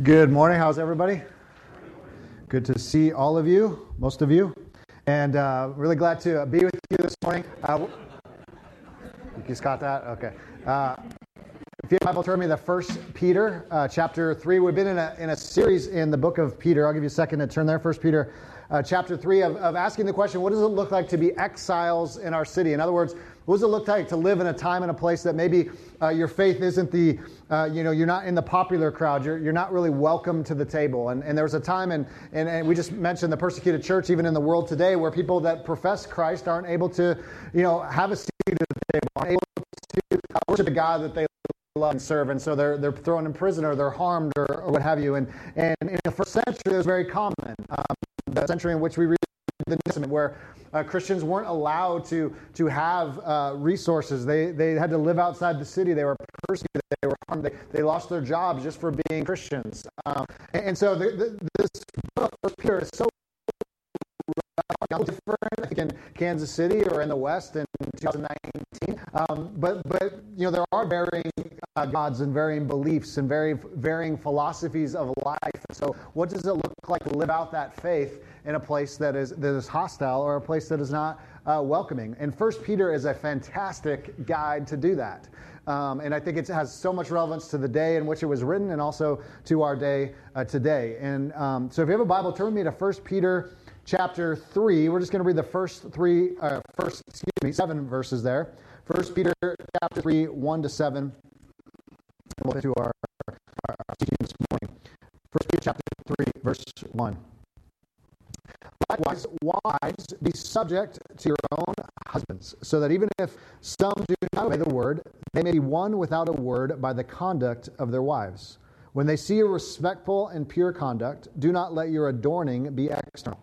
Good morning. How's everybody? Good to see all of you, most of you, and uh, really glad to be with you this morning. Uh, you just got that? Okay. Uh, if you have Bible, turn me to First Peter, uh, chapter three. We've been in a in a series in the book of Peter. I'll give you a second to turn there. First Peter, uh, chapter three, of, of asking the question: What does it look like to be exiles in our city? In other words, what does it look like to live in a time and a place that maybe uh, your faith isn't the, uh, you know, you're not in the popular crowd. You're, you're not really welcome to the table. And, and there was a time, and, and, and we just mentioned the persecuted church, even in the world today, where people that profess Christ aren't able to, you know, have a seat at the table, aren't able to worship the God that they love and serve. And so they're, they're thrown in prison or they're harmed or, or what have you. And, and in the first century, it was very common. Um, the century in which we read the New Testament, where uh, Christians weren't allowed to, to have uh, resources. They, they had to live outside the city. They were persecuted. They were harmed. They, they lost their jobs just for being Christians. Um, and, and, so the, the, this book, First Peter, is so different, I think, in Kansas City or in the West in 2019. Um, but, but, you know, there are varying uh, gods and varying beliefs and very varying philosophies of life. So, what does it look like to live out that faith in a place that is, that is hostile or a place that is not uh, welcoming? And First Peter is a fantastic guide to do that. Um, and I think it has so much relevance to the day in which it was written and also to our day uh, today. And um, so if you have a Bible, turn with me to 1 Peter chapter 3. We're just going to read the first three, uh, first, excuse me, seven verses there. 1 Peter chapter 3, 1 to 7. we'll get to our, our, our teaching this morning. 1 Peter chapter 3, verse 1. Likewise, wives, be subject to your own husbands, so that even if some do not obey the word, they may be won without a word by the conduct of their wives. When they see your respectful and pure conduct, do not let your adorning be external,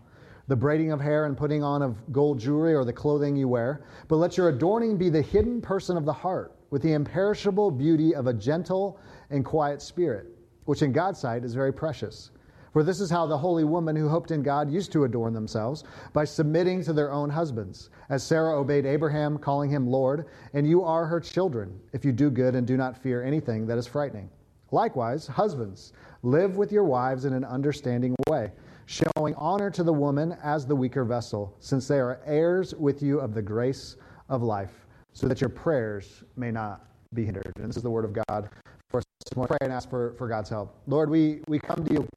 the braiding of hair and putting on of gold jewelry or the clothing you wear, but let your adorning be the hidden person of the heart, with the imperishable beauty of a gentle and quiet spirit, which in God's sight is very precious. For this is how the holy woman who hoped in God used to adorn themselves, by submitting to their own husbands, as Sarah obeyed Abraham, calling him Lord, and you are her children, if you do good and do not fear anything that is frightening. Likewise, husbands, live with your wives in an understanding way, showing honor to the woman as the weaker vessel, since they are heirs with you of the grace of life, so that your prayers may not be hindered. And this is the word of God for us. to Pray and ask for, for God's help. Lord, we, we come to you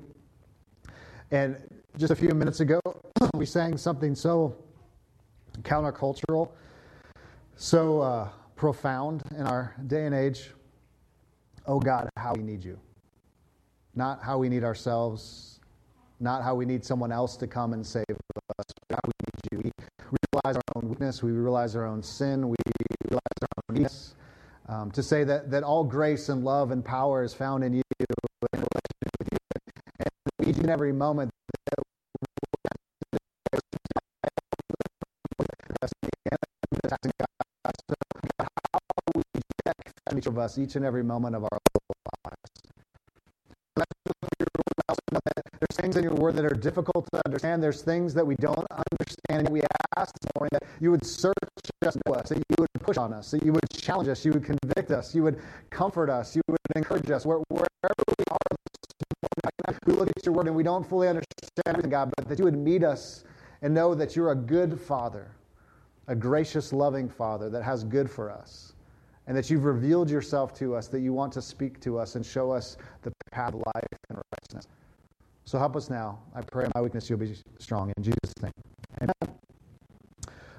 and just a few minutes ago, we sang something so countercultural, so uh, profound in our day and age. Oh God, how we need you. Not how we need ourselves, not how we need someone else to come and save us, how we need you. We realize our own weakness, we realize our own sin, we realize our own weakness. Um, to say that, that all grace and love and power is found in you And each and every moment each of us each and every moment of our that are difficult to understand. There's things that we don't understand. and We ask this morning that you would search us, us, that you would push on us, that you would challenge us, you would convict us, you would comfort us, you would encourage us wherever we are we look at your word and we don't fully understand everything, God, but that you would meet us and know that you're a good father, a gracious, loving father that has good for us, and that you've revealed yourself to us, that you want to speak to us and show us the path of life and. So help us now. I pray in my weakness you'll be strong. In Jesus' name.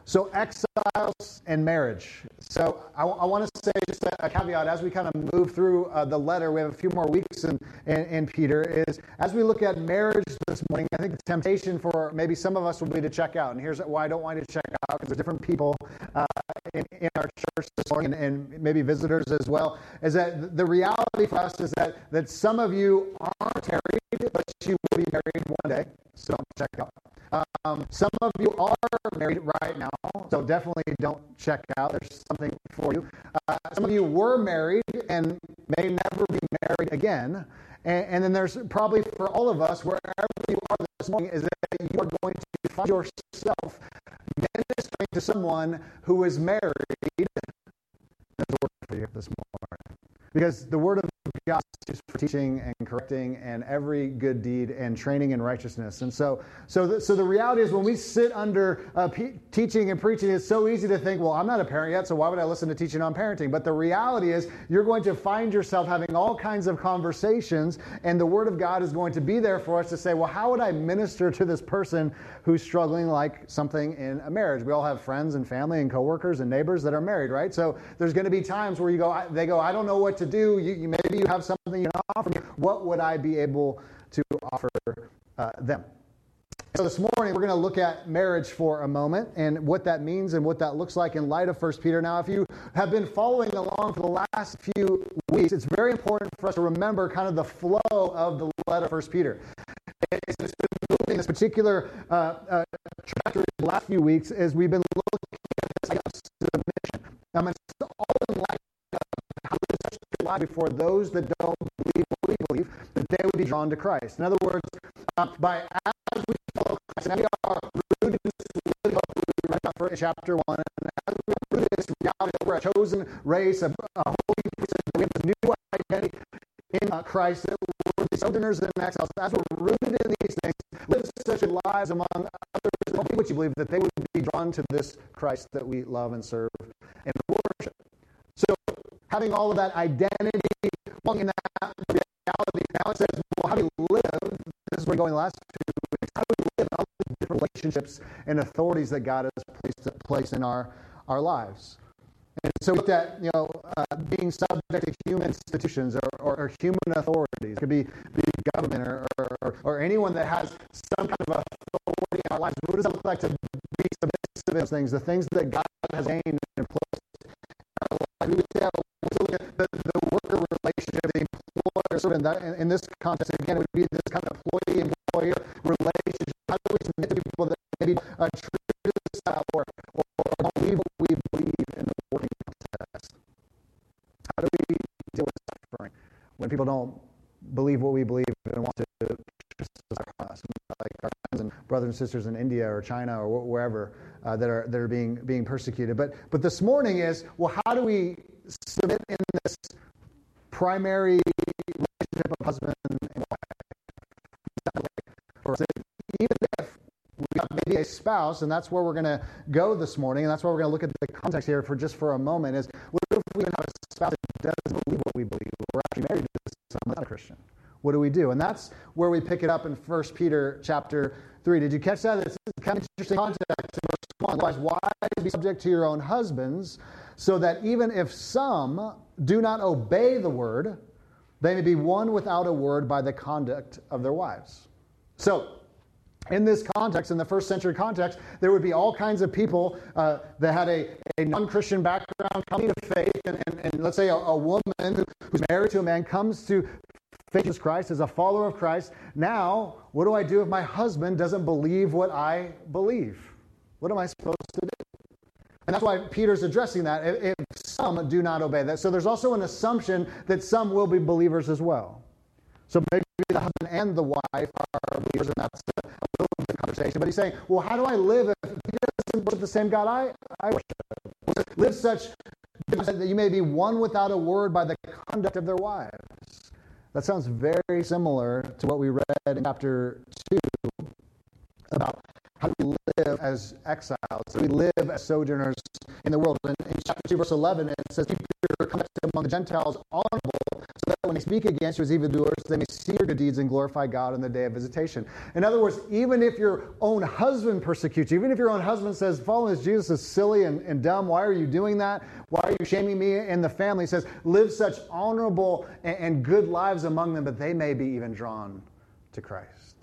So, exiles and marriage. So, I, I want to say just a, a, caveat as we kind of move through uh, the letter. We have a few more weeks in, in, in, Peter. Is as we look at marriage this morning, I think the temptation for maybe some of us will be to check out. And here's why I don't want you to check out because there's different people uh, in, in, our church this morning and, and maybe visitors as well. Is that the reality for us is that, that some of you aren't married, but you will be married one day. So, check out. Um, some of you are married right now, so definitely don't check out. There's something for you. Uh, some of you were married and may never be married again. And, and, then there's probably for all of us, wherever you are this morning, is that you are going to find yourself ministering to someone who is married. A word for you this morning. Because the word of Is for teaching and correcting and every good deed and training in righteousness. And so, so, the, so the reality is when we sit under uh, teaching and preaching, it's so easy to think, well, I'm not a parent yet, so why would I listen to teaching on parenting? But the reality is you're going to find yourself having all kinds of conversations, and the Word of God is going to be there for us to say, well, how would I minister to this person who's struggling like something in a marriage? We all have friends and family and coworkers and neighbors that are married, right? So there's going to be times where you go, they go, I don't know what to do. You, you maybe you have something you can offer me. What would I be able to offer uh, them? So this morning we're going to look at marriage for a moment and what that means and what that looks like in light of 1 Peter. Now, if you have been following along for the last few weeks, it's very important for us to remember kind of the flow of the letter of 1 Peter. It's been moving this particular uh, uh, the last few weeks as we've been looking at this submission. It's to life before those that don't believe what we believe, that they would be drawn to Christ. In other words, uh, by as we follow Christ, and we are rooted in this living hope we read about chapter 1, and as we are rooted in this reality that we're a chosen race, a, a holy priesthood, we have this new identity in uh, Christ, that we're sojourners and exiles. As we're rooted in these things, live such lives among others, what you believe, that they would be drawn to this Christ that we love and serve and having all of that identity, in that reality, now it says, well, how do we live? This is where we're going the last two weeks. How do we live all the different relationships and authorities that God has placed, placed in our, our lives? And so we looked at, you know, uh, being subject to human institutions or, or, or, human authorities. It could be, be government or, or, or, anyone that has some kind of authority in our lives. What does it look like to be submissive to those things, the things that God has aimed and placed in our lives? We would say, relationship, the employer servant. That, in, in this context, again, it would be this kind of employee-employer relationship. How do we submit to people that maybe uh, to us or, or, or don't believe what we believe in the working context? How do we deal with suffering when people don't believe what we believe and want to us, like our friends and brothers and sisters in India or China or wherever uh, that are that are being being persecuted. But but this morning is well, how do we submit in this primary relationship of husband and wife? Or even if we have maybe a spouse, and that's where we're going to go this morning, and that's why we're going to look at the context here for just for a moment. Is what if we have a spouse that doesn't believe what we believe? We're actually married to someone not a Christian. What do we do? And that's where we pick it up in 1 Peter chapter 3. Did you catch that? It's kind of interesting context in verse 1. Otherwise, wives, be subject to your own husbands, so that even if some do not obey the word, they may be won without a word by the conduct of their wives. So, in this context, in the first century context, there would be all kinds of people uh, that had a, a non Christian background coming to faith. And, and, and let's say a, a woman who's married to a man comes to faith in Christ, as a follower of Christ. Now, what do I do if my husband doesn't believe what I believe? What am I supposed to do? And that's why Peter's addressing that. If some do not obey that. So there's also an assumption that some will be believers as well. So maybe the husband and the wife are believers, and that's a, little bit of the conversation. But he's saying, well, how do I live if he doesn't worship the same God I, I worship? Live such that you may be won without a word by the conduct of their wives. That sounds very similar to what we read in chapter 2 about how do we live as exiles? How do we live as sojourners in the world? And in chapter 2, verse 11, it says, Keep your conduct among the Gentiles honorable, so that when they speak against you as evildoers, they may see your good deeds and glorify God on the day of visitation. In other words, even if your own husband persecutes you, even if your own husband says, Following this Jesus is silly and, and dumb, why are you doing that? Why are you shaming me and the family? He says, Live such honorable and, and good lives among them, that they may be even drawn to Christ.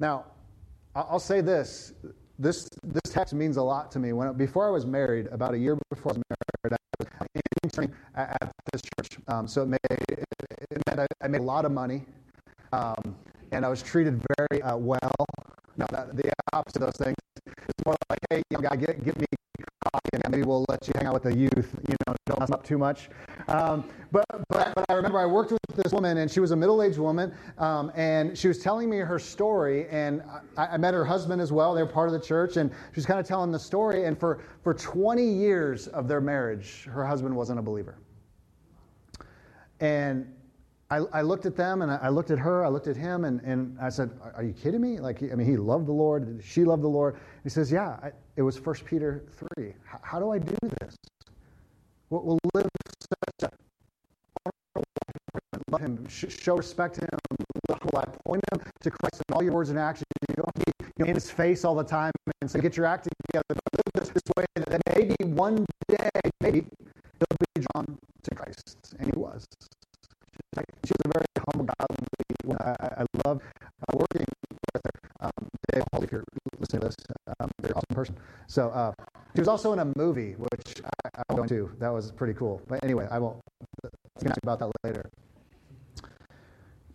Now, I'll say this. This, this text means a lot to me. When before I was married, about a year before I was married, I was interning at, at this church. Um, so it, made, it, meant I, made a lot of money, um, and I was treated very uh, well. No, the opposite of those things. It's more like, hey, young guy, get, give me coffee, and maybe we'll let you hang out with the youth. You know, don't mess up too much. Um, but, but, but I remember I worked with this woman, and she was a middle-aged woman, um, and she was telling me her story, and I, I, met her husband as well. They were part of the church, and she was kind of telling the story. And for for 20 years of their marriage, her husband wasn't a believer. And I, I, looked at them and I looked at her, I looked at him, and, and I said, Are you kidding me? Like, I mean, he loved the Lord, she loved the Lord. He says, Yeah, I, it was 1 Peter 3. H- how do I do this? We'll, we'll live love him, show respect to him, point him to Christ in all your words and actions. You don't be you know, in his face all the time and say, Get your act together, live this, this way that maybe one day, maybe he'll be drawn to Christ. And he was. She was a very humble, godly I, I love uh, working with her. Um, Dave Hall, if you're listening to this, um, very awesome person. So uh, she was also in a movie, which I, I went to. That was pretty cool. But anyway, I won't talk about that later.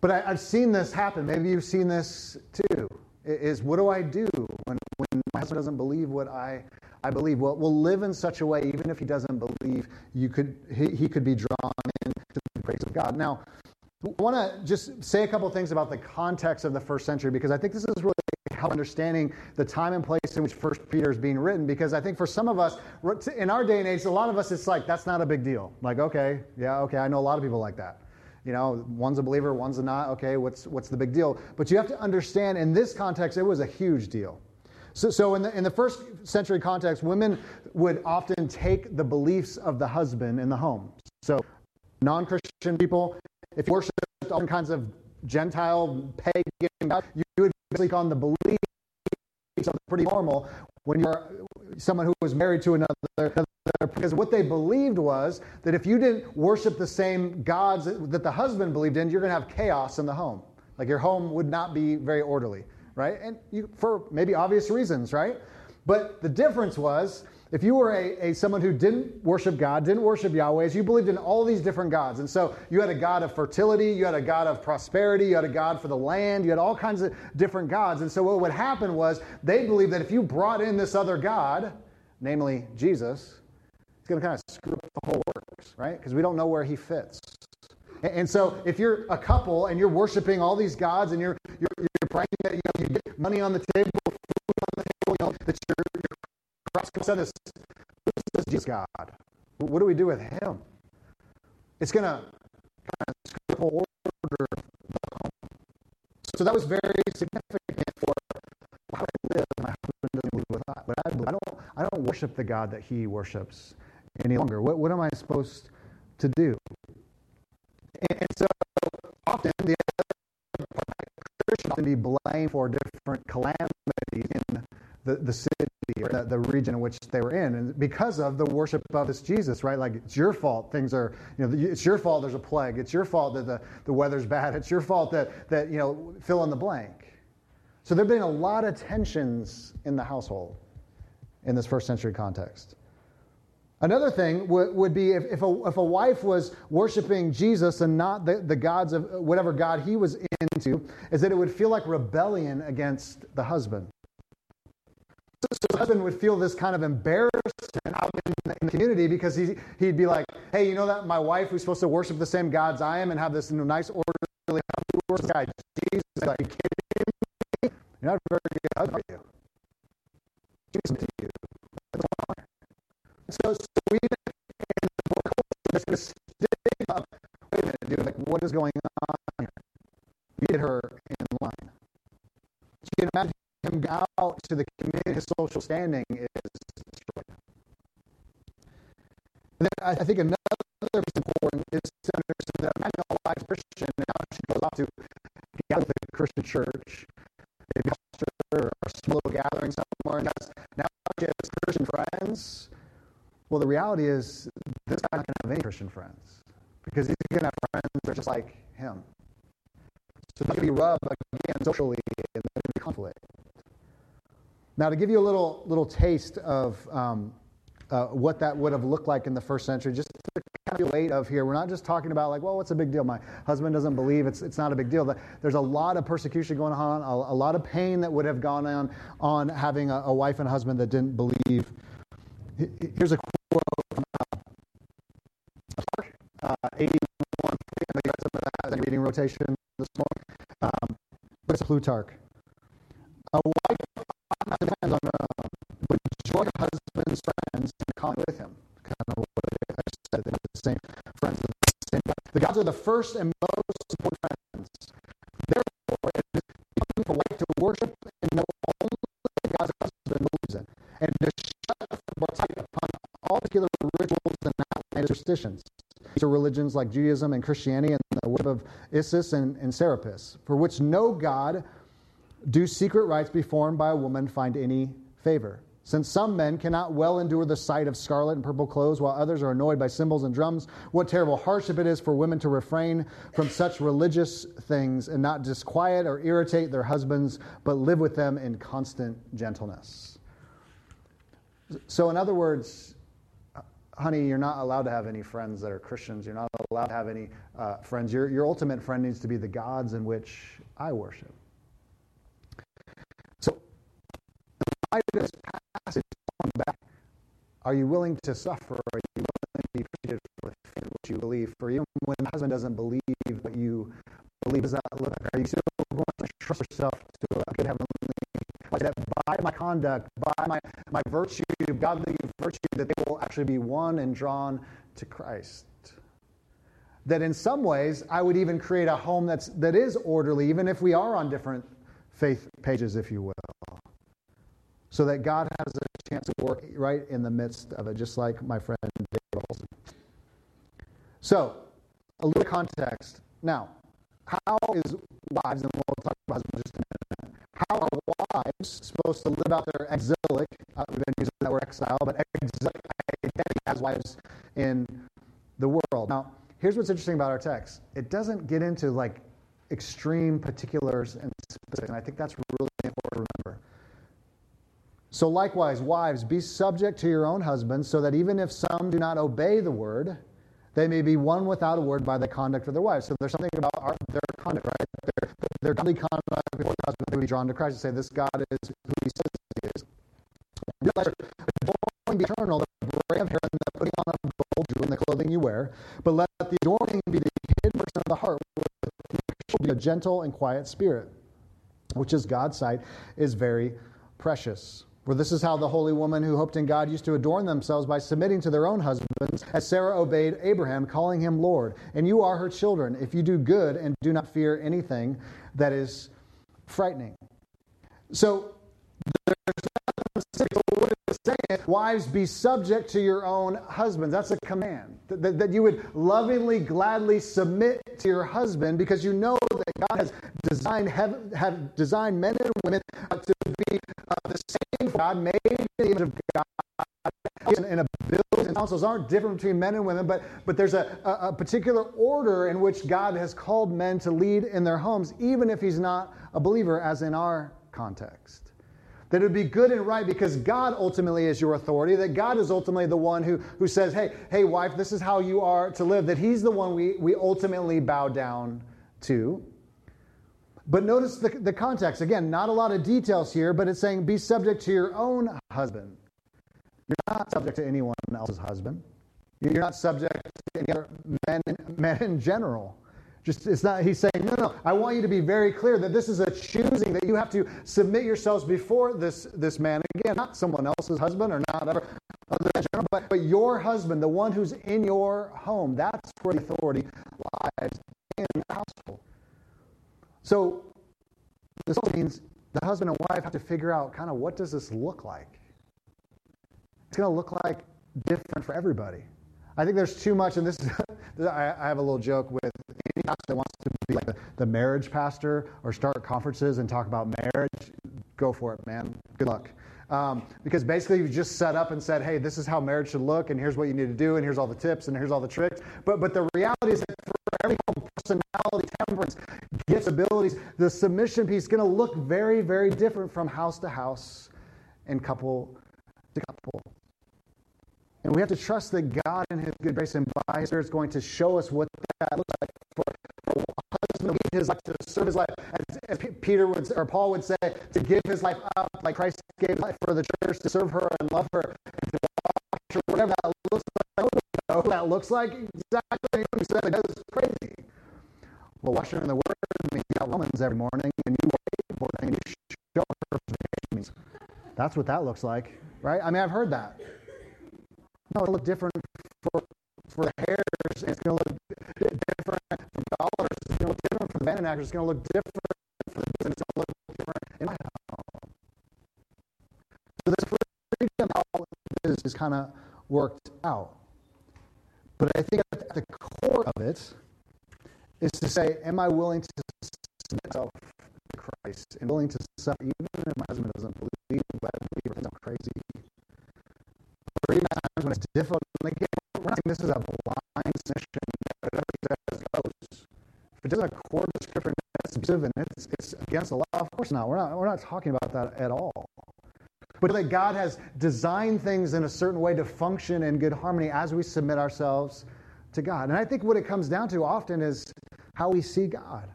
But I, have seen this happen. Maybe you've seen this too. Is what do I do when, when my husband doesn't believe what I, I believe? Well, we'll live in such a way, even if he doesn't believe, you could, he, he could be drawn into the grace of God. Now, I want to just say a couple things about the context of the first century because I think this is really help understanding the time and place in which First Peter is being written. Because I think for some of us, in our day and age, a lot of us, it's like that's not a big deal. Like, okay, yeah, okay, I know a lot of people like that. You know, one's a believer, one's a not. Okay, what's what's the big deal? But you have to understand in this context, it was a huge deal. So, so in the in the first century context, women would often take the beliefs of the husband in the home. So, non-Christian people, if you worship all kinds of Gentile pagan God, you would basically on the beliefs of pretty normal when you're someone who was married to another, another because what they believed was that if you didn't worship the same gods that the husband believed in, you're going to have chaos in the home. Like your home would not be very orderly, right? And you, for maybe obvious reasons, right? But the difference was if you were a, a, someone who didn't worship God, didn't worship Yahweh, you believed in all these different gods. And so you had a God of fertility, you had a God of prosperity, you had a God for the land, you had all kinds of different gods. And so what would happen was they believed that if you brought in this other God, namely Jesus, going to kind of screw up the whole works, right? Because we don't know where he fits. And so, if you're a couple and you're worshiping all these gods and you're you're, you're praying that you, know, you get money on the table, food on the table, you know, that your cross comes this, this Jesus God. What do we do with him? It's going to kind of screw up the whole order. So that was very significant for how I live. My husband doesn't believe what I, but I, I don't I don't worship the God that he worships any longer. What, what am I supposed to do? And so often the Christians often be blamed for different calamities in the, the city or the, the, region in which they were in, and because of the worship of this Jesus, right? Like it's your fault. Things are, you know, it's your fault. There's a plague. It's your fault that the, the weather's bad. It's your fault that that you know fill in the blank. So there've been a lot of tensions in the household in this first century context. Another thing would, would be if, if, a, if a wife was worshiping Jesus and not the, the gods of whatever God he was into, is that it would feel like rebellion against the husband. So the husband would feel this kind of embarrassment out in the, in the community because he, he'd be like, hey, you know that my wife who's supposed to worship the same gods I am and have this you know, nice orderly guy, Jesus, you kidding me? You're not a very good husband, are you? Jesus you. So, Dude. Like, what is going on here? Get her in line. So you can imagine him go out to the community. His social standing is destroyed. And then I, think another piece important is to understand that imagine a life Christian and now she goes off to gather a Christian church, maybe or a small gathering somewhere, and now she has Christian friends well, the reality is, this guy doesn't have any Christian friends because he's going to have friends that are just like him. So there's going to be rub again socially, and to be conflict. Now, to give you a little little taste of um, uh, what that would have looked like in the first century, just to kind of weight of here, we're not just talking about like, well, what's a big deal? My husband doesn't believe it's it's not a big deal. There's a lot of persecution going on, a, a lot of pain that would have gone on on having a, a wife and husband that didn't believe. Here's a quote from uh, uh, 81. I know you got some of that in reading rotation Plutarch. A wife depends on uh, would join her husband's friends and come with him. Kind of what I said, the same friends, the same God. The gods are the first and most important friends. Therefore, it is becoming polite to worship and know only the God's husband believes in, and to shut tight upon all particular rituals and superstitions. Are religions like Judaism and Christianity the of Isis and, and Serapis, for which no God do secret rites performed by a woman find any favor. Since some men cannot well endure the sight of scarlet and purple clothes, while others are annoyed by cymbals and drums, what terrible hardship it is for women to refrain from such religious things and not disquiet or irritate their husbands, but live with them in constant gentleness. So, in other words, honey, you're not allowed to have any friends that are Christians. You're not allowed to have any uh, friends. Your, your ultimate friend needs to be the gods in which I worship. So, of this passage, back, are you willing to suffer? Are you willing to be appreciated for what you believe? For even when the husband doesn't believe what you believe, does that look? Are you still going to trust yourself conduct, by my, my virtue, godly virtue, that they will actually be won and drawn to Christ. That in some ways, I would even create a home that's, that is orderly, even if we are on different faith pages, if you will. So that God has a chance to work right in the midst of it, just like my friend David Olson. So, a little context. Now, how is wives, and we'll talk about in just a minute, how are wives supposed to live out their exilic, uh, we've been using that word exile, but exilic identity as wives in the world. Now, here's what's interesting about our text it doesn't get into like extreme particulars and specifics, and I think that's really important to remember. So, likewise, wives, be subject to your own husbands, so that even if some do not obey the word, they may be won without a word by the conduct of their wives. So there's something about our, their conduct, right? Their, their godly conduct before the husband would be drawn to Christ and say, This God is who he says he is. Realize, adorning be eternal, the braid of hair and the putting on of gold jewel and the clothing you wear, but let the adorning be the hidden person of the heart, be a gentle and quiet spirit, which is God's sight is very precious. For this is how the holy woman who hoped in God used to adorn themselves by submitting to their own husbands, as Sarah obeyed Abraham, calling him Lord. And you are her children, if you do good and do not fear anything that is frightening. So, wives, be subject to your own husbands. That's a command. That, that, you would lovingly, gladly submit to your husband because you know that God has designed, have, have designed men and women to uh, the same God, made in the image of God. And, abilities and counsels aren't different between men and women, but, but there's a, a, a particular order in which God has called men to lead in their homes, even if he's not a believer, as in our context. That it would be good and right because God ultimately is your authority, that God is ultimately the one who, who says, hey, hey, wife, this is how you are to live, that He's the one we, we ultimately bow down to. But notice the, the context. Again, not a lot of details here, but it's saying be subject to your own husband. You're not subject to anyone else's husband. You're not subject to any other men, men in general. Just it's not he's saying, no, no, I want you to be very clear that this is a choosing, that you have to submit yourselves before this this man. Again, not someone else's husband or not other, other general, but, but your husband, the one who's in your home. That's where the authority lies in the household. So this means the husband and wife have to figure out kind of what does this look like? It's going to look like different for everybody. I think there's too much, and this is, I, have a little joke with any pastor that wants to be like the, the marriage pastor or start conferences and talk about marriage. Go for it, man. Good luck. Um, because basically you just set up and said, hey, this is how marriage should look, and here's what you need to do, and here's all the tips, and here's all the tricks. But, but the reality is that for every personality, temperance, gifts, abilities, the submission piece is going to look very, very different from house to house and couple to couple. And we have to trust that God in His good grace and by His Spirit is going to show us what that looks like for, for a husband to lead his life, to serve his life, as, as Peter would or Paul would say, to give his life up like Christ gave life for the church, to serve her and love her, and to watch her, whatever that looks like. I don't know that looks like exactly. Is crazy. Well, wash her in the Word you got Romans every morning, and you wait for and you show her. That's what that looks like, right? I mean, I've heard that. No, it'll look different for, for hairs. It's going to look different tabernacle It's going to look different for the and it's going to look different for the business. It's going to look different in my home. So this freedom how this is kind of worked out. But I think at the core of it is to say, am I willing to submit myself to Christ and willing to suffer even if my husband doesn't believe, but I believe or I'm crazy? Or even at times when it's difficult, like, we're not saying this is a blind submission whatever he says goes. If it doesn't accord the scripture it's abusive and it's, it's against the law, of course not. We're not, we're not talking about that at all. But that God has designed things in a certain way to function in good harmony as we submit ourselves to God. And I think what it comes down to often is how we see God.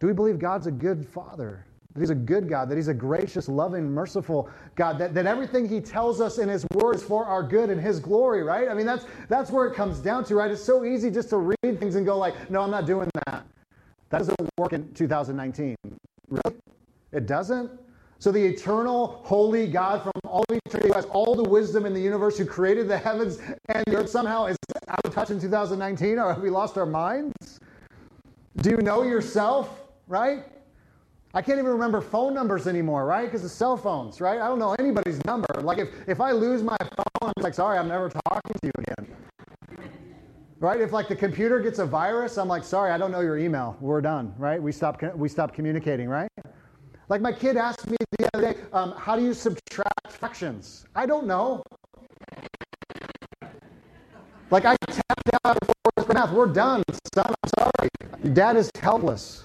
Do we believe God's a good father? That he's a good God, that he's a gracious, loving, merciful God, that, that everything he tells us in his word is for our good and his glory, right? I mean, that's, that's where it comes down to, right? It's so easy just to read things and go like, no, I'm not doing that. That doesn't work in 2019. Really? It doesn't? So the eternal, holy God from all eternity, who has all the wisdom in the universe, who created the heavens and the earth, somehow is out of touch in 2019? Or have we lost our minds? Do you know yourself, right? I can't even remember phone numbers anymore, right? Because of cell phones, right? I don't know anybody's number. Like if, if I lose my phone, I'm like, sorry, I'm never talking to you again. Right? If like the computer gets a virus, I'm like, sorry, I don't know your email. We're done, right? We stop, we stop communicating, right? Like my kid asked me the other day, um, how do you subtract fractions? I don't know. Like I tapped out of math. We're done, son. I'm sorry. Dad is helpless.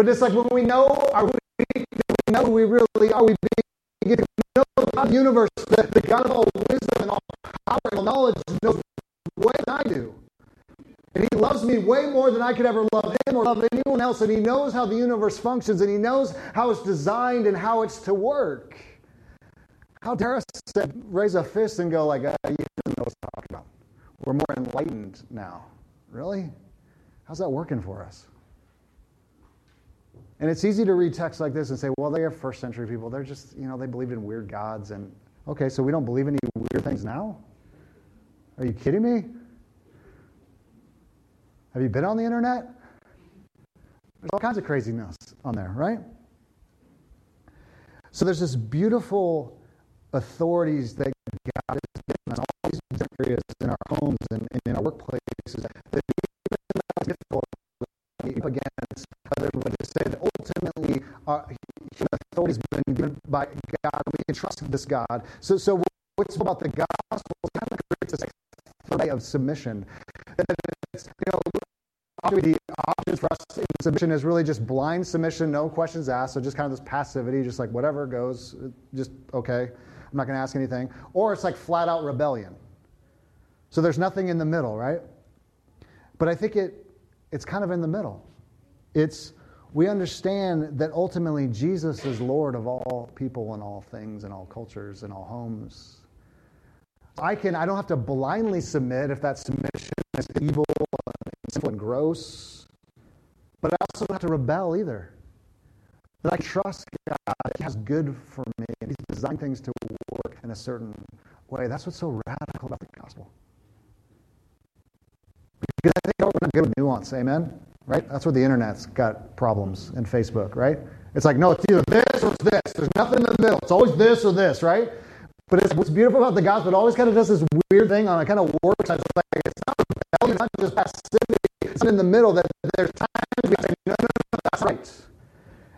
But it's like when we know, are we, know who we really are, we get to know the universe, the, the God of all wisdom and all power and all knowledge knows way than I do. And he loves me way more than I could ever love him or love anyone else. And he knows how the universe functions and he knows how it's designed and how it's to work. How dare us raise a fist and go like, uh, you don't know what I'm talking about. We're more enlightened now. Really? How's that working for us? And it's easy to read texts like this and say, well, they are first century people. They're just, you know, they believed in weird gods. And okay, so we don't believe any weird things now? Are you kidding me? Have you been on the internet? There's all kinds of craziness on there, right? So there's this beautiful authorities that God has given us, all these areas in our homes and, in our workplaces can trust this God. So, so what's about the gospel kind of creates way of submission. It's, you know, the options for us in submission is really just blind submission, no questions asked. So just kind of this passivity, just like whatever goes, just okay. I'm not going to ask anything. Or it's like flat out rebellion. So there's nothing in the middle, right? But I think it it's kind of in the middle. It's we understand that ultimately Jesus is Lord of all people and all things and all cultures and all homes. I can I don't have to blindly submit if that submission is evil and gross. But I also don't have to rebel either. That I trust God He has good for me and He's designed things to work in a certain way. That's what's so radical about the gospel. Because I think we're not good with nuance, amen? Right? That's where the internet's got problems and Facebook, right? It's like, no, it's either this or it's this. There's nothing in the middle. It's always this or this, right? But it's, what's beautiful about the gospel, it always kind of does this weird thing on a kind of work side. It's like, it's not rebellion, it's not just passivity. It's in the middle that there's times we say, no, no, no, that's right.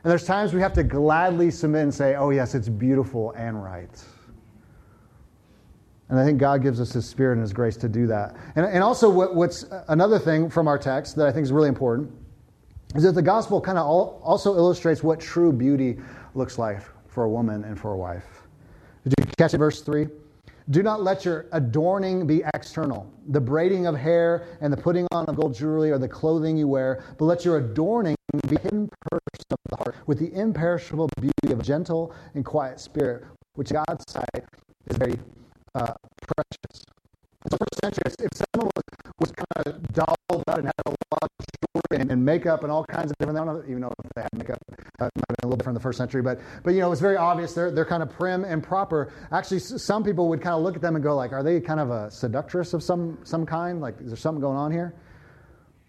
And there's times we have to gladly submit and say, oh, yes, it's beautiful and right. And I think God gives us His Spirit and His grace to do that. And, and also, what, what's another thing from our text that I think is really important is that the gospel kind of also illustrates what true beauty looks like for a woman and for a wife. Did you catch it, verse 3? Do not let your adorning be external, the braiding of hair and the putting on of gold jewelry or the clothing you wear, but let your adorning be hidden person of the heart with the imperishable beauty of a gentle and quiet spirit, which God's sight is very uh, precious. first century, if someone was, was kind of dolled up and had a lot of jewelry and, and, makeup and all kinds of different, I don't even know if they had makeup, uh, it might have been a little different in the first century, but, but you know, it's very obvious they're, they're kind of prim and proper. Actually, some people would kind of look at them and go like, are they kind of a seductress of some, some kind? Like, is there something going on here?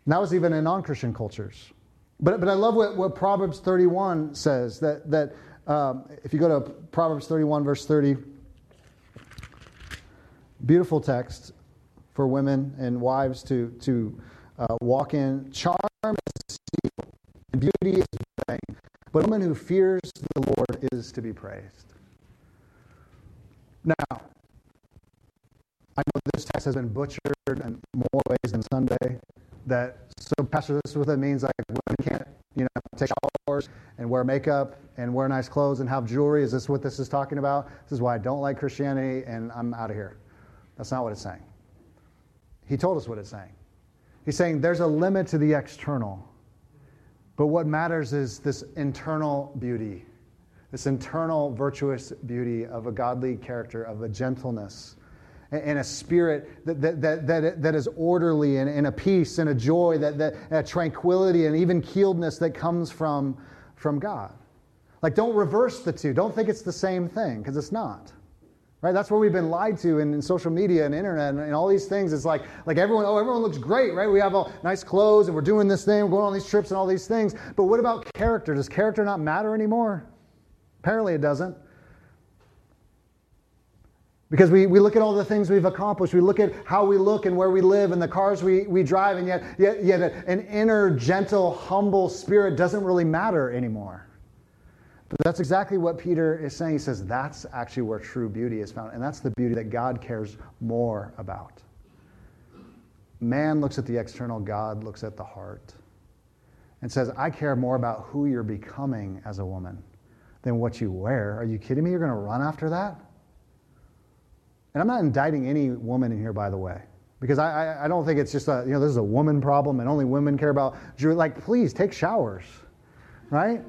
And that was even in non-Christian cultures. But, but I love what, what Proverbs 31 says that, that um, if you go to Proverbs 31, verse 30, beautiful text for women and wives to, to uh, walk in. Charm is deceitful, and beauty is vain, but a woman who fears the Lord is to be praised. Now, I know this text has been butchered in more ways than Sunday. That so, Pastor, this is what that means. Like women can't, you know, take showers and wear makeup and wear nice clothes and have jewelry. Is this what this is talking about? This is why I don't like Christianity and I'm out of here. That's not what it's saying. He told us what it's saying. He's saying there's a limit to the external, but what matters is this internal beauty, this internal virtuous beauty of a godly character, of a gentleness and a spirit that, that, that, that, that is orderly and, and a peace and a joy, that, that, a tranquility and even keeledness that comes from, from God. Like, don't reverse the two. Don't think it's the same thing, because it's not. Right? That's where we've been lied to in, in social media and internet and, and, all these things. It's like, like everyone, oh, everyone looks great, right? We have all nice clothes and we're doing this thing, we're going on these trips and all these things. But what about character? Does character not matter anymore? Apparently it doesn't. Because we, we look at all the things we've accomplished. We look at how we look and where we live and the cars we, we drive, and yet, yet, yet an inner, gentle, humble spirit doesn't really matter anymore. But that's exactly what Peter is saying. He says that's actually where true beauty is found, and that's the beauty that God cares more about. Man looks at the external, God looks at the heart and says, I care more about who you're becoming as a woman than what you wear. Are you kidding me? You're going to run after that? And I'm not indicting any woman in here, by the way, because I, I, I, don't think it's just a, you know, this is a woman problem and only women care about. Like, please take showers, right?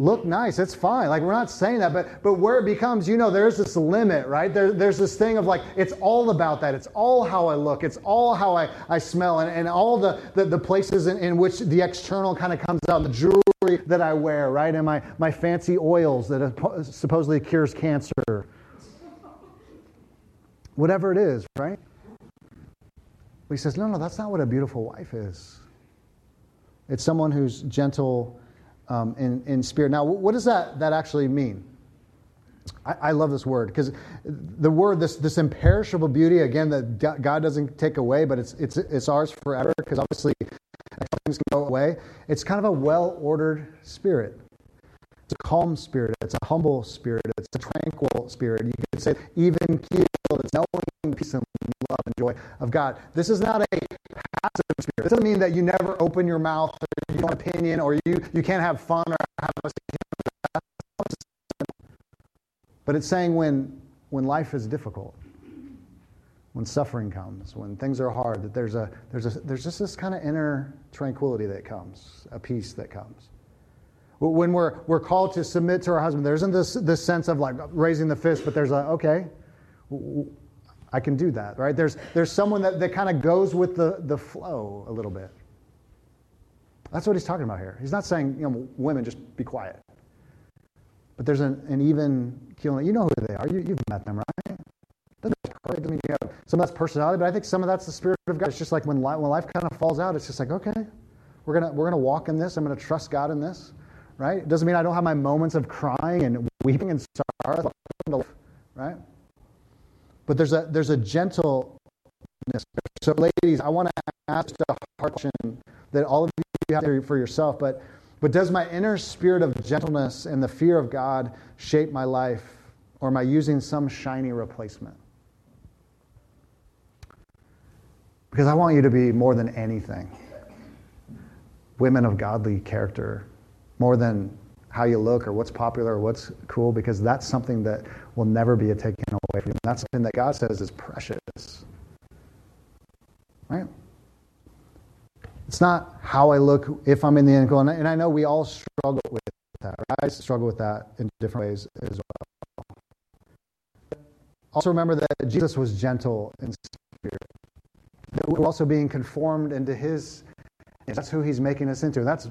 Look nice, it's fine. Like, we're not saying that, but, but where it becomes, you know, there's this limit, right? There, there's this thing of like, it's all about that. It's all how I look, it's all how I, I smell, and, and all the, the, the places in, in which the external kind of comes out, the jewelry that I wear, right? And my, my fancy oils that supposedly cures cancer whatever it is, right? But he says, no, no, that's not what a beautiful wife is. It's someone who's gentle um, in, in spirit. Now, what does that, that actually mean? I, I love this word because the word, this, this imperishable beauty, again, that God doesn't take away, but it's, it's, it's ours forever because obviously things can go away. It's kind of a well ordered spirit. It's a calm spirit. It's a humble spirit. It's a tranquil spirit. You could say even keeled. It's knowing peace and love and joy of God. This is not a passive spirit. This doesn't mean that you never open your mouth or you don't opinion or you, you can't have fun or have a but it's saying when when life is difficult, when suffering comes, when things are hard, that there's a there's a there's just this kind of inner tranquility that comes, a peace that comes. When we're, we're called to submit to our husband, there isn't this, this sense of like raising the fist, but there's a, okay, I can do that, right? There's, there's someone that, that kind of goes with the, the flow a little bit. That's what he's talking about here. He's not saying, you know, women, just be quiet. But there's an, an even keel. You know who they are. You, you've met them, right? Doesn't. Mean, you have some of that's personality, but I think some of that's the spirit of God. It's just like when life, when life kind of falls out, it's just like, okay, we're gonna we're gonna walk in this. I'm gonna trust God in this right? It doesn't mean I don't have my moments of crying and weeping and sorrow, right? But there's a there's a gentleness. So, ladies, I want to ask a hard question that all of you have for yourself, but but does my inner spirit of gentleness and the fear of God shape my life, or am I using some shiny replacement? Because I want you to be more than anything women of godly character more than how you look or what's popular or what's cool, because that's something that will never be taken away from you. That's something that God says is precious. Right? It's not how I look if I'm in the end goal, And I know we all struggle with that. Right? I struggle with that in different ways as well. Also remember that Jesus was gentle in spirit. That we're also being conformed into his. That's who he's making us into. That's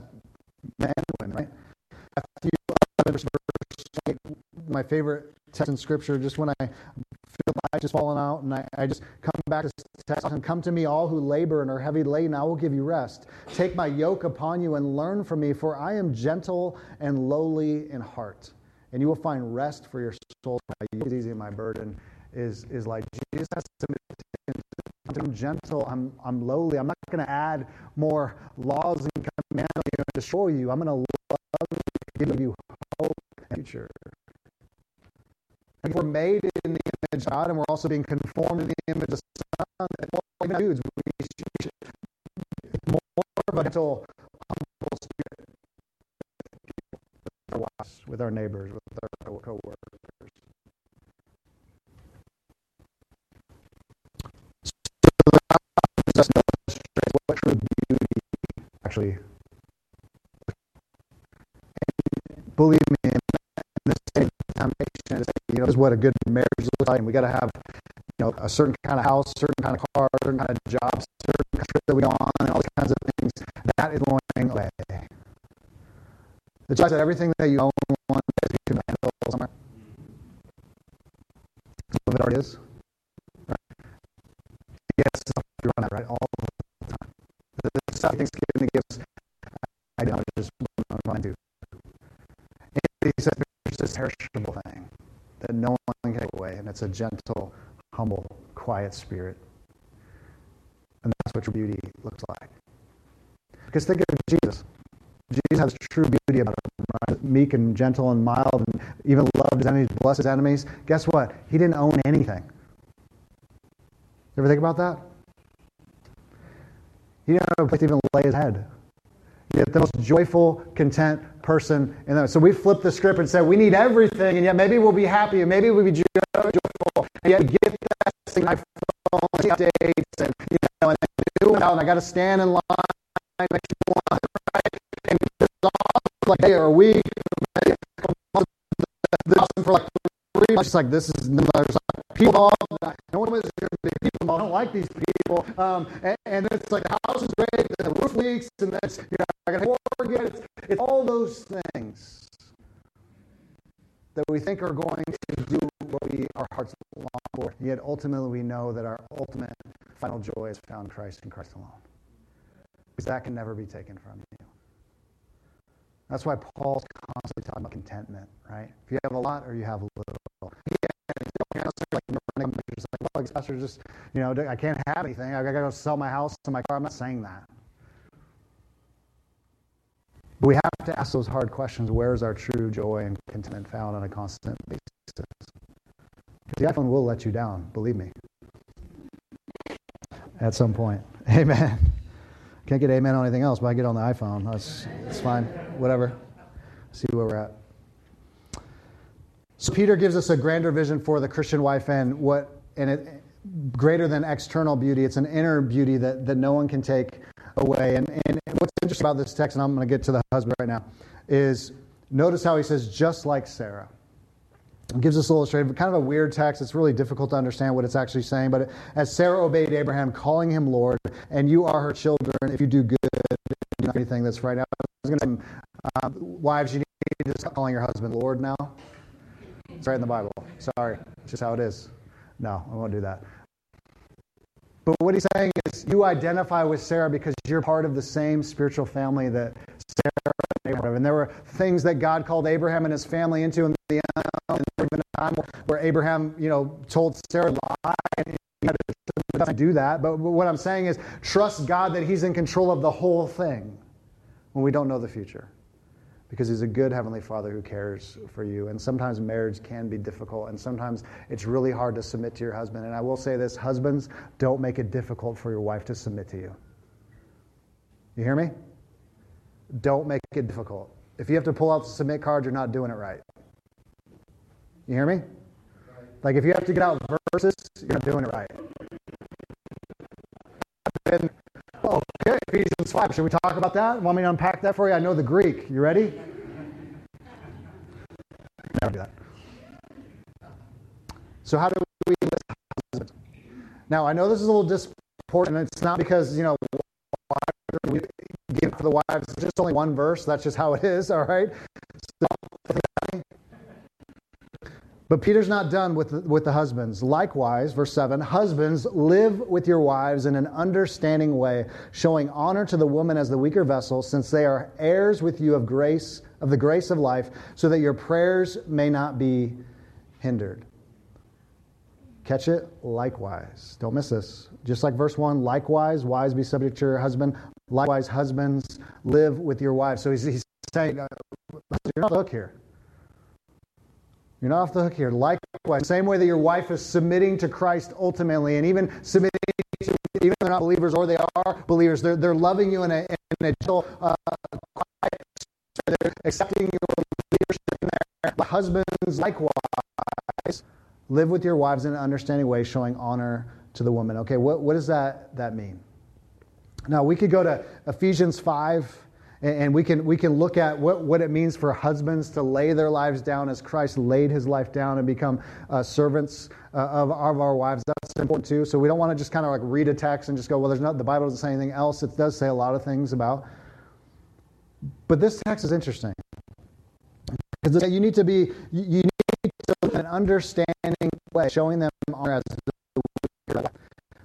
man and women, right? Matthew my favorite text in Scripture, just when I feel light just fallen out, and I, I just come back to text and come to me, all who labor and are heavy laden, I will give you rest. Take my yoke upon you and learn from me, for I am gentle and lowly in heart, and you will find rest for your soul. Is easy, my burden is is like Jesus has to I'm gentle. I'm, I'm lowly. I'm not going to add more laws and commands to destroy you. I'm going to give you hope and future. And we're made in the image of God, and we're also being conformed to the image of the Son. And what is we should more of a gentle, humble spirit with our with our neighbors, with what a good marriage looks like. And we got to have, you know, a certain kind of house, certain kind of car, certain kind of job, certain trip that we go on, and all these kinds of things. That is going away. The child said everything that you own it's a gentle, humble, quiet spirit. And that's what true beauty looks like. Because think of Jesus. Jesus has true beauty about him, right? meek and gentle and mild, and even loved his enemies, blessed his enemies. Guess what? He didn't own anything. You ever think about that? He didn't have a place to even lay his head. Yet the most joyful, content person in that. So we flip the script and say we need everything, and yet maybe we'll be happy, and maybe we'll be joyful, yet get that thing, iPhone updates, and you know, and do out, and I got to stand in line next one, right? And like day or a week, for like three months. Like this is there's people. No one to be people. I don't like these people. Um, and, and it's like the house is great, the roof leaks, and that's you know I got to forget. It's, it's all those things that we think are going to do what we our hearts for. Yet ultimately, we know that our ultimate final joy is found in Christ and Christ alone, because that can never be taken from you. That's why Paul's constantly talking about contentment, right? If you have a lot or you have little. Yeah, like, pastor, just, you know, I can't have anything. I got to go sell my house and my car. I'm not saying that. But we have to ask those hard questions. Where is our true joy and contentment found on a constant basis? The iPhone will let you down, believe me. At some point. Amen. Can't get amen on anything else, but I get on the iPhone. That's, that's fine. Whatever. See where we're at. So Peter gives us a grander vision for the Christian wife and what and it greater than external beauty. It's an inner beauty that, that no one can take away. And, and what's interesting about this text, and I'm going to get to the husband right now, is notice how he says, just like Sarah. It gives us a illustrative, kind of a weird text. It's really difficult to understand what it's actually saying. But as Sarah obeyed Abraham, calling him Lord, and you are her children if you do good, do anything that's right. Now, I was going to um, wives, you need to stop calling your husband Lord now. It's right in the Bible. Sorry, it's just how it is. No, I won't do that. But what he's saying is, you identify with Sarah because you're part of the same spiritual family that Sarah and Abraham. And there were things that God called Abraham and his family into in the end. Time where Abraham, you know, told Sarah lie. And had to do that. But what I'm saying is, trust God that He's in control of the whole thing when we don't know the future. Because he's a good heavenly father who cares for you. And sometimes marriage can be difficult and sometimes it's really hard to submit to your husband. And i will say this husbands don't make it difficult for your wife to submit to you. You hear me? Don't make it difficult. If you have to pull out the submit card you're not doing it right you hear me like if you have to get out verses you're not doing it right and okay, Ephesians 5. Should we talk about that? Want me to unpack that for you? I know the Greek. You ready? Never do that. So, how do we? Now, I know this is a little disproportionate, and it's not because, you know, we give for the wives, just only one verse. That's just how it is, all right? So, But Peter's not done with the, with the husbands. Likewise, verse 7 Husbands, live with your wives in an understanding way, showing honor to the woman as the weaker vessel, since they are heirs with you of grace, of the grace of life, so that your prayers may not be hindered. Catch it? Likewise. Don't miss this. Just like verse 1, likewise, wives be subject to your husband. Likewise, husbands, live with your wives. So he's, he's saying, uh, the here. You're not off the hook here. Likewise, same way that your wife is submitting to Christ ultimately, and even submitting to, even if they're not believers or they are believers, they're, they're loving you in a, in a gentle, uh, quiet, they're accepting your leadership in there. The husbands, likewise, live with your wives in an understanding way, showing honor to the woman. Okay, what, what does that, that mean? Now, we could go to Ephesians 5 and we can, we can look at what, what it means for husbands to lay their lives down as Christ laid his life down and become uh, servants uh, of, of our wives. That's important too. So we don't want to just kind of like read a text and just go, well, there's not, the Bible doesn't say anything else. It does say a lot of things about. But this text is interesting. Because you need to be, you need to an understanding way, showing them honor as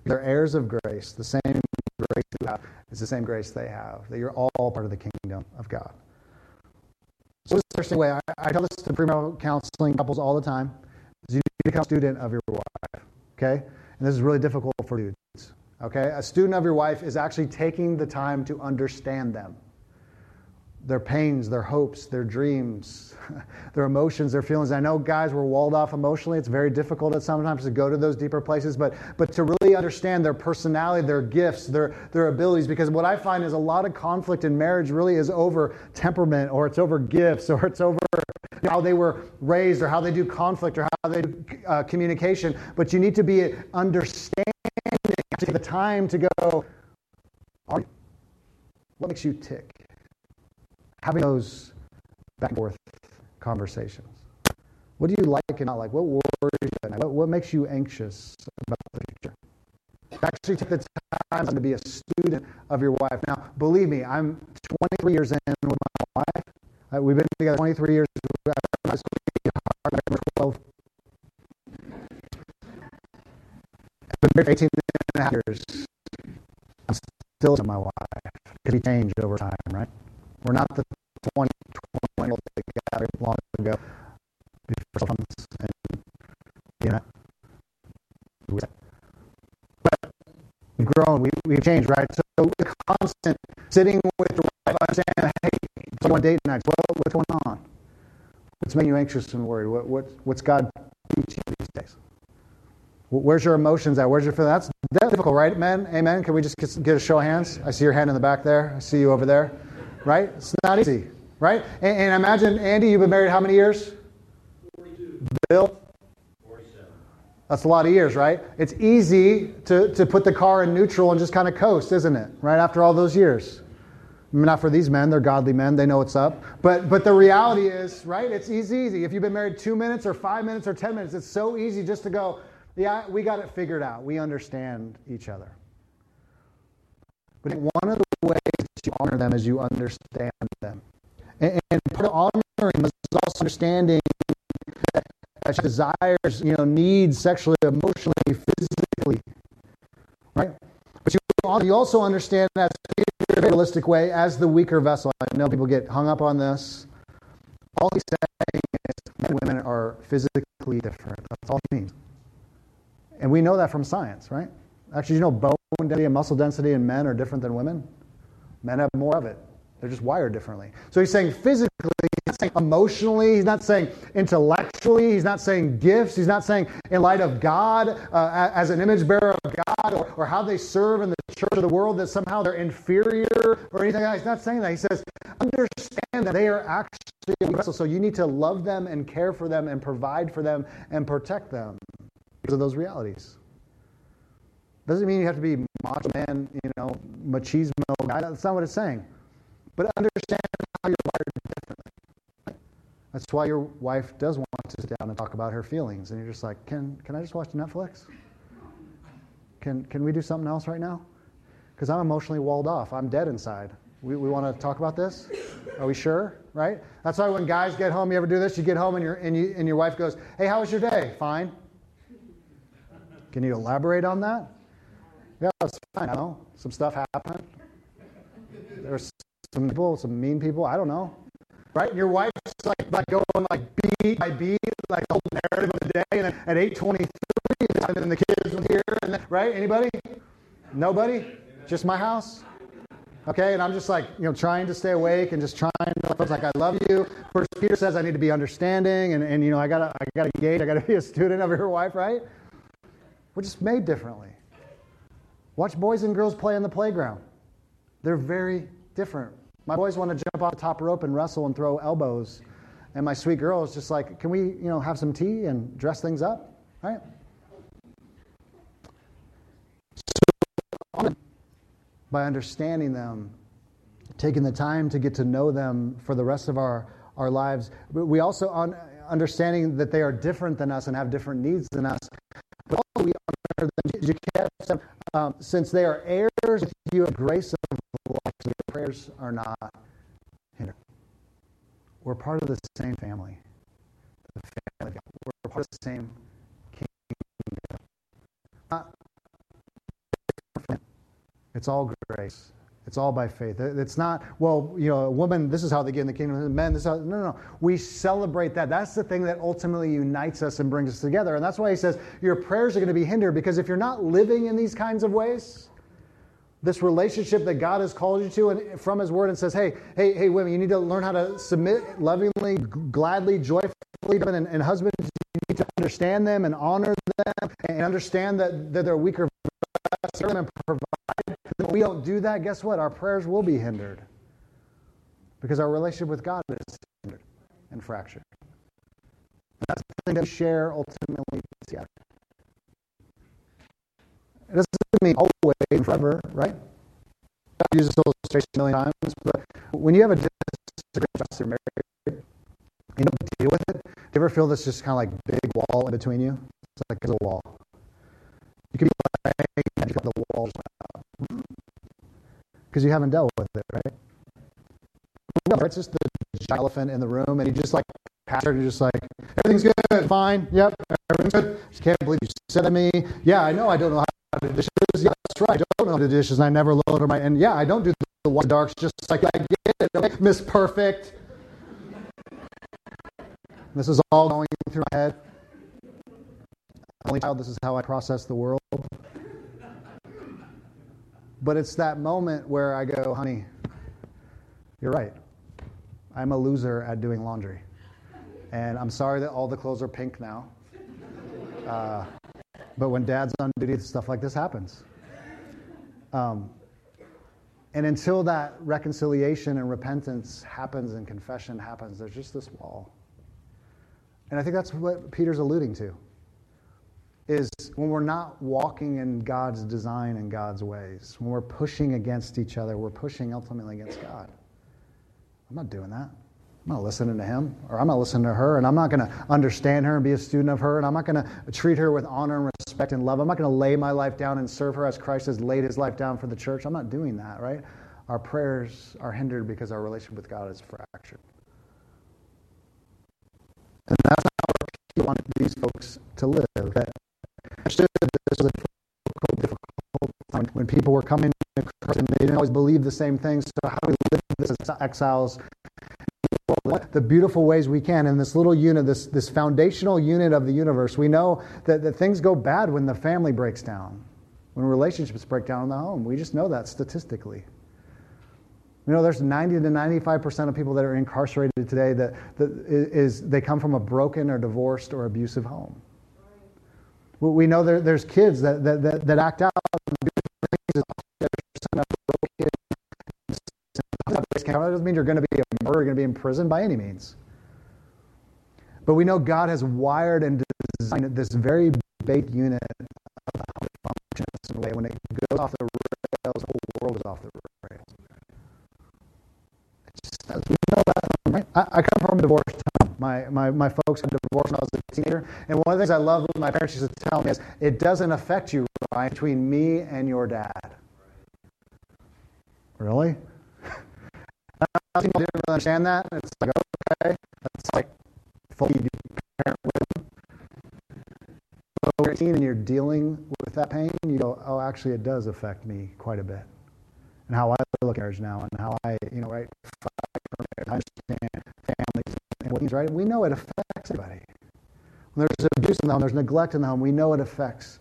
they're heirs of grace, the same grace you have is the same grace they have, that you're all part of the kingdom of God. So, this is the way. I, I tell this to premarital counseling couples all the time. is You become a student of your wife, okay? And this is really difficult for dudes, okay? A student of your wife is actually taking the time to understand them their pains, their hopes, their dreams, their emotions, their feelings. I know guys were walled off emotionally. It's very difficult at sometimes to go to those deeper places, but but to really understand their personality, their gifts, their their abilities. Because what I find is a lot of conflict in marriage really is over temperament, or it's over gifts, or it's over how they were raised, or how they do conflict, or how they do uh, communication. But you need to be understanding. Take the time to go. What makes you tick? Having those back and forth conversations. What do you like and not like? What worries you? What, what makes you anxious about the future? Actually, take the time to be a student of your wife. Now, believe me, I'm 23 years in with my wife. Uh, we've been together 23 years. School, 12. I've been married 18 and a half years. I'm still my wife. It be changed over time, right? We're not the 20, 20 old that got long ago before comes and, you know. But we've grown, we, we've changed, right? So the constant sitting with the wife, understanding, hey, so on date nights, what, what's going on? What's making you anxious and worried? What, what, what's God teaching you these days? Where's your emotions at? Where's your feelings? That's, that's difficult, right, men? Amen? Can we just get a show of hands? I see your hand in the back there. I see you over there right? It's not easy, right? And, and imagine, Andy, you've been married how many years? 42. Bill? 47. That's a lot of years, right? It's easy to, to put the car in neutral and just kind of coast, isn't it? Right after all those years. I mean, not for these men, they're godly men, they know what's up. But but the reality is, right, it's easy, easy. If you've been married two minutes or five minutes or ten minutes, it's so easy just to go, yeah, we got it figured out. We understand each other. But one of the to honor them as you understand them. And, part of honoring is also understanding that desires, you know, needs sexually, emotionally, physically. Right? But you, you also understand that in a realistic way as the weaker vessel. I know people get hung up on this. All he's saying is men and women are physically different. That's all he means. And we know that from science, right? Actually, you know bone density and muscle density in men are different than women? Men have more of it. They're just wired differently. So he's saying physically, he's not saying emotionally, he's not saying intellectually, he's not saying gifts, he's not saying in light of God, uh, as an image bearer of God, or, or how they serve in the church of the world, that somehow they're inferior or anything like that. He's not saying that. He says, understand that they are actually vessels. So you need to love them and care for them and provide for them and protect them because of those realities. Doesn't mean you have to be macho man, you know, machismo guy. That's not what it's saying. But understand how you're wired differently. That's why your wife does want to sit down and talk about her feelings, and you're just like, can can I just watch Netflix? Can can we do something else right now? Because I'm emotionally walled off. I'm dead inside. We, we want to talk about this? Are we sure? Right? That's why when guys get home, you ever do this? You get home and, and, you, and your wife goes, Hey, how was your day? Fine. Can you elaborate on that? Yeah, it's fine. I know. Some stuff happened. There's some people, some mean people. I don't know. Right? And your wife's like, like going like beat by beat, like the whole narrative of the day. And then at 823, and the kids were here. And then, right? Anybody? Nobody? Just my house? Okay, and I'm just like, you know, trying to stay awake and just trying to, it's like, I love you. First Peter says I need to be understanding and, and you know, I gotta, I gotta engage, I gotta be a student of your wife, right? We're just made differently. Watch boys and girls play on the playground. They're very different. My boys want to jump off the top rope and wrestle and throw elbows. And my sweet girl is just like, can we, you know, have some tea and dress things up? Right? by understanding them, taking the time to get to know them for the rest of our, our lives. We also, on understanding that they are different than us and have different needs than us, but also we honor them. Um, since they are heirs with you of grace of life, their prayers are not hindered. We're part of the same family. The family. We're part of the same kingdom. It's all grace. It's all by faith. It's not, well, you know, a woman, this is how they get in the kingdom. Men, this is how, no, no, no. We celebrate that. That's the thing that ultimately unites us and brings us together. And that's why he says your prayers are going to be hindered because if you're not living in these kinds of ways, this relationship that God has called you to and from his word and says, hey, hey, hey, women, you need to learn how to submit lovingly, gladly, joyfully, and, and husbands, you need to understand them and honor them and understand that, that they're weaker and provide. We don't do that, guess what? Our prayers will be hindered because our relationship with God is hindered and fractured. And that's the thing that we share ultimately together. It doesn't mean always and forever, right? I've used this illustration a million times, but when you have a disagreement you're married, you don't deal with it. Do you ever feel this just kind of like big wall in between you? It's like a wall. You can be like, the walls because you haven't dealt with it, right? It's just the elephant in the room, and you just like pastor, and just like, everything's good, fine, yep, everything's good. Just can't believe you said to me, yeah, I know I don't know how to do dishes. Yeah, that's right, I don't know how to do dishes, and I never load my, and yeah, I don't do the water darks, just like I get it, okay? Miss Perfect. This is all going through my head. Only child, this is how I process the world. But it's that moment where I go, honey, you're right. I'm a loser at doing laundry. And I'm sorry that all the clothes are pink now. Uh, but when dad's on duty, stuff like this happens. Um, and until that reconciliation and repentance happens and confession happens, there's just this wall. And I think that's what Peter's alluding to is when we're not walking in God's design and God's ways, when we're pushing against each other, we're pushing ultimately against God. I'm not doing that. I'm not listening to him, or I'm not listening to her, and I'm not going to understand her and be a student of her, and I'm not going to treat her with honor and respect and love. I'm not going to lay my life down and serve her as Christ has laid his life down for the church. I'm not doing that, right? Our prayers are hindered because our relationship with God is fractured. And that's how he wanted these folks to live. Understood this was a difficult, difficult time when people were coming to Christ and they didn't always believe the same things. So how do we live this as exiles? The beautiful ways we can in this little unit, this, this foundational unit of the universe, we know that, that things go bad when the family breaks down, when relationships break down in the home. We just know that statistically. You know, there's 90 to 95% of people that are incarcerated today that, that is, they come from a broken or divorced or abusive home. We know there, there's kids that, that, that, that act out That doesn't mean you're going to be a murderer, going to be in prison by any means. But we know God has wired and designed this very bait unit of how it functions in a way. When it goes off the rails, the whole world is off the rails. Just, we know that, right? I, I come from a divorced my, my, my folks got divorced when I was a teenager. And one of the things I love with my parents used to tell me is, it doesn't affect you, Ryan, between me and your dad. Really? people didn't understand that. It's like, okay, that's like fully parent wisdom. But when you're 18 and you're dealing with that pain, you go, oh, actually, it does affect me quite a bit. And how I look at marriage now and how I, you know, right, I understand families and what right? We know it affects everybody. When there's abuse in the home, there's neglect in the home, we know it affects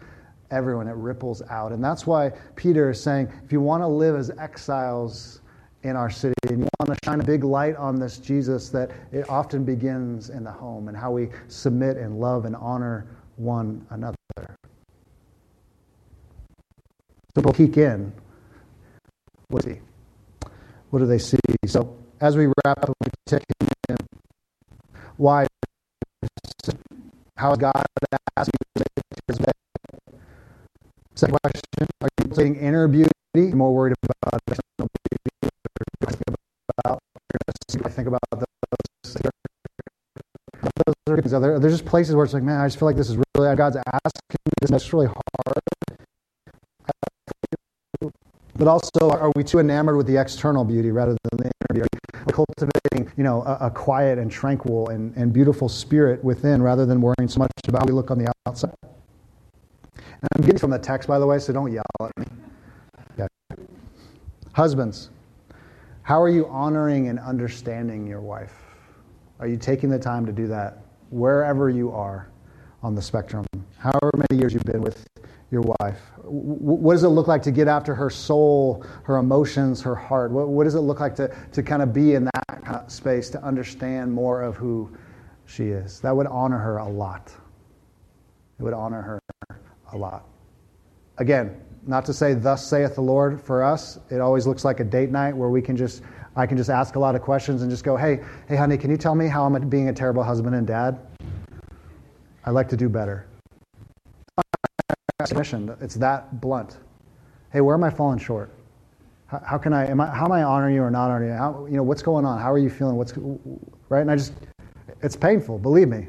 everyone. It ripples out. And that's why Peter is saying if you want to live as exiles in our city and you want to shine a big light on this Jesus, that it often begins in the home and how we submit and love and honor one another. So people peek in. What do, what do they see? So as we wrap up, we take why how God asked you to Second question, are you cultivating inner beauty? More worried about external beauty. About, I think about those. Those are things. There's just places where it's like, man, I just feel like this is really God's asking me this. That's really hard. But also, are we too enamored with the external beauty rather than the inner beauty? We're cultivating, you know, a, a quiet and tranquil and, and beautiful spirit within rather than worrying so much about how we look on the outside. And I'm getting from the text, by the way, so don't yell at me. Husbands, how are you honoring and understanding your wife? Are you taking the time to do that wherever you are on the spectrum? However many years you've been with your wife? What does it look like to get after her soul, her emotions, her heart? What, what does it look like to, to kind of be in that kind of space, to understand more of who she is? That would honor her a lot. It would honor her a lot. Again, not to say thus saith the Lord for us. It always looks like a date night where we can just I can just ask a lot of questions and just go, "Hey, hey honey, can you tell me how I'm being a terrible husband and dad?" I'd like to do better. It's that blunt. Hey, where am I falling short? How, how can I, am I, how am I honoring you or not honoring you? How, you know, what's going on? How are you feeling? What's, right? And I just, it's painful, believe me.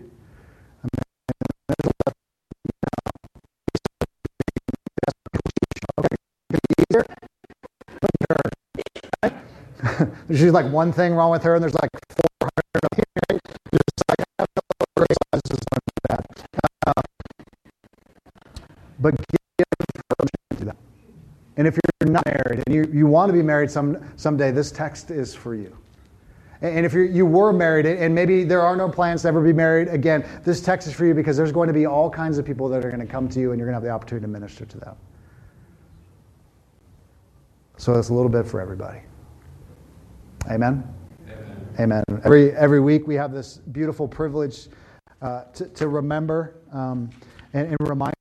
there's like one thing wrong with her, and there's like you, you want to be married some, someday, this text is for you. And if you were married and maybe there are no plans to ever be married, again, this text is for you because there's going to be all kinds of people that are going to come to you and you're going to have the opportunity to minister to them. So it's a little bit for everybody. Amen? Amen. Amen. Every, every week we have this beautiful privilege uh, to, to remember um, and, and remind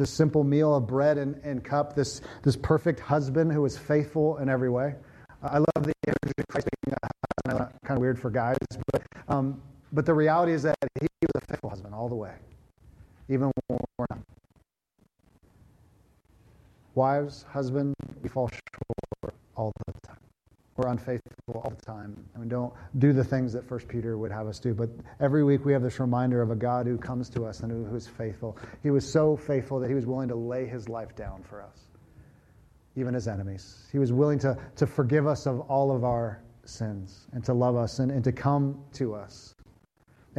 this simple meal of bread and, and cup, this, this perfect husband who is faithful in every way. I love the image of Christ being a husband. Kind of weird for guys, but, um, but the reality is that he was a faithful husband all the way, even when we're not. Wives, husband, we fall short all the time. We're unfaithful all the time. And we don't do the things that First Peter would have us do. But every week we have this reminder of a God who comes to us and who, who is faithful. He was so faithful that he was willing to lay his life down for us, even his enemies. He was willing to, to forgive us of all of our sins and to love us and, and to come to us.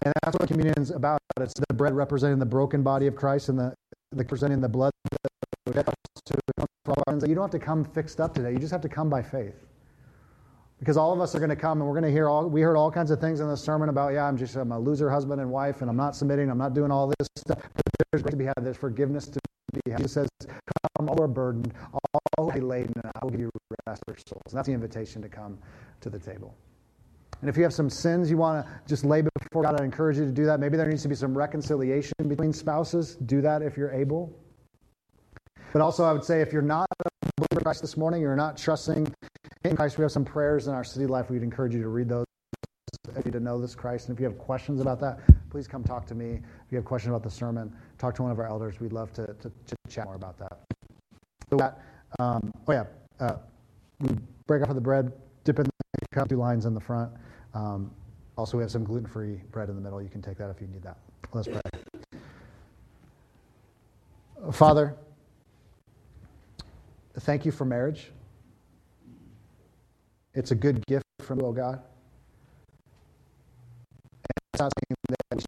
And that's what communion is about. It's the bread representing the broken body of Christ and the, the representing the blood that you don't have to come fixed up today. You just have to come by faith. Because all of us are going to come and we're going to hear all, we heard all kinds of things in the sermon about, yeah, I'm just, I'm a loser husband and wife and I'm not submitting, I'm not doing all this stuff. But there's going to be had, there's forgiveness to be had. Jesus says, come all are burdened, all are laden, and I will give you rest for souls. And that's the invitation to come to the table. And if you have some sins you want to just lay before God, I encourage you to do that. Maybe there needs to be some reconciliation between spouses. Do that if you're able. But also, I would say if you're not Christ this morning, you're not trusting in Christ, we have some prayers in our city life. We'd encourage you to read those if you to know this Christ. And if you have questions about that, please come talk to me. If you have questions about the sermon, talk to one of our elders. We'd love to, to, to chat more about that. So that, um, oh yeah, uh, we break off of the bread, dip in the cup, two lines in the front. Um, also, we have some gluten-free bread in the middle. You can take that if you need that. Let's pray. Father, thank you for marriage. It's a good gift from you, oh God. And it's not saying that we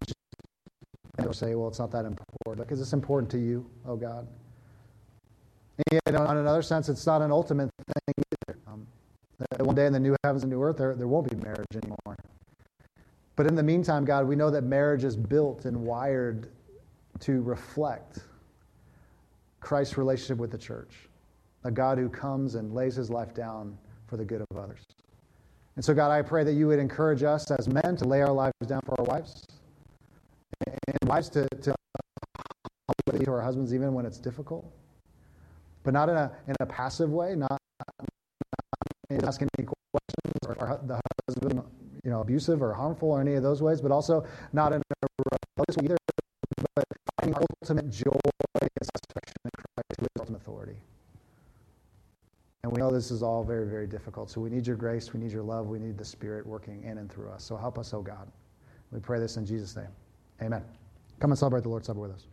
should say, well, it's not that important, because it's important to you, oh God. And yet, on another sense, it's not an ultimate thing either. Um, one day in the new heavens and new earth, there, there won't be marriage anymore. But in the meantime, God, we know that marriage is built and wired to reflect Christ's relationship with the church, a God who comes and lays his life down for the good of others. And so, God, I pray that you would encourage us as men to lay our lives down for our wives, and wives to, to to our husbands even when it's difficult, but not in a, in a passive way, not, not asking any questions or, the husband you know, abusive or harmful or any of those ways, but also not in a rebellious way either, but finding our ultimate joy and satisfaction in Christ, ultimate authority. And we know this is all very, very difficult. So we need your grace, we need your love, we need the Spirit working in and through us. So help us, oh God. We pray this in Jesus' name. Amen. Come and celebrate the Lord's Supper with us.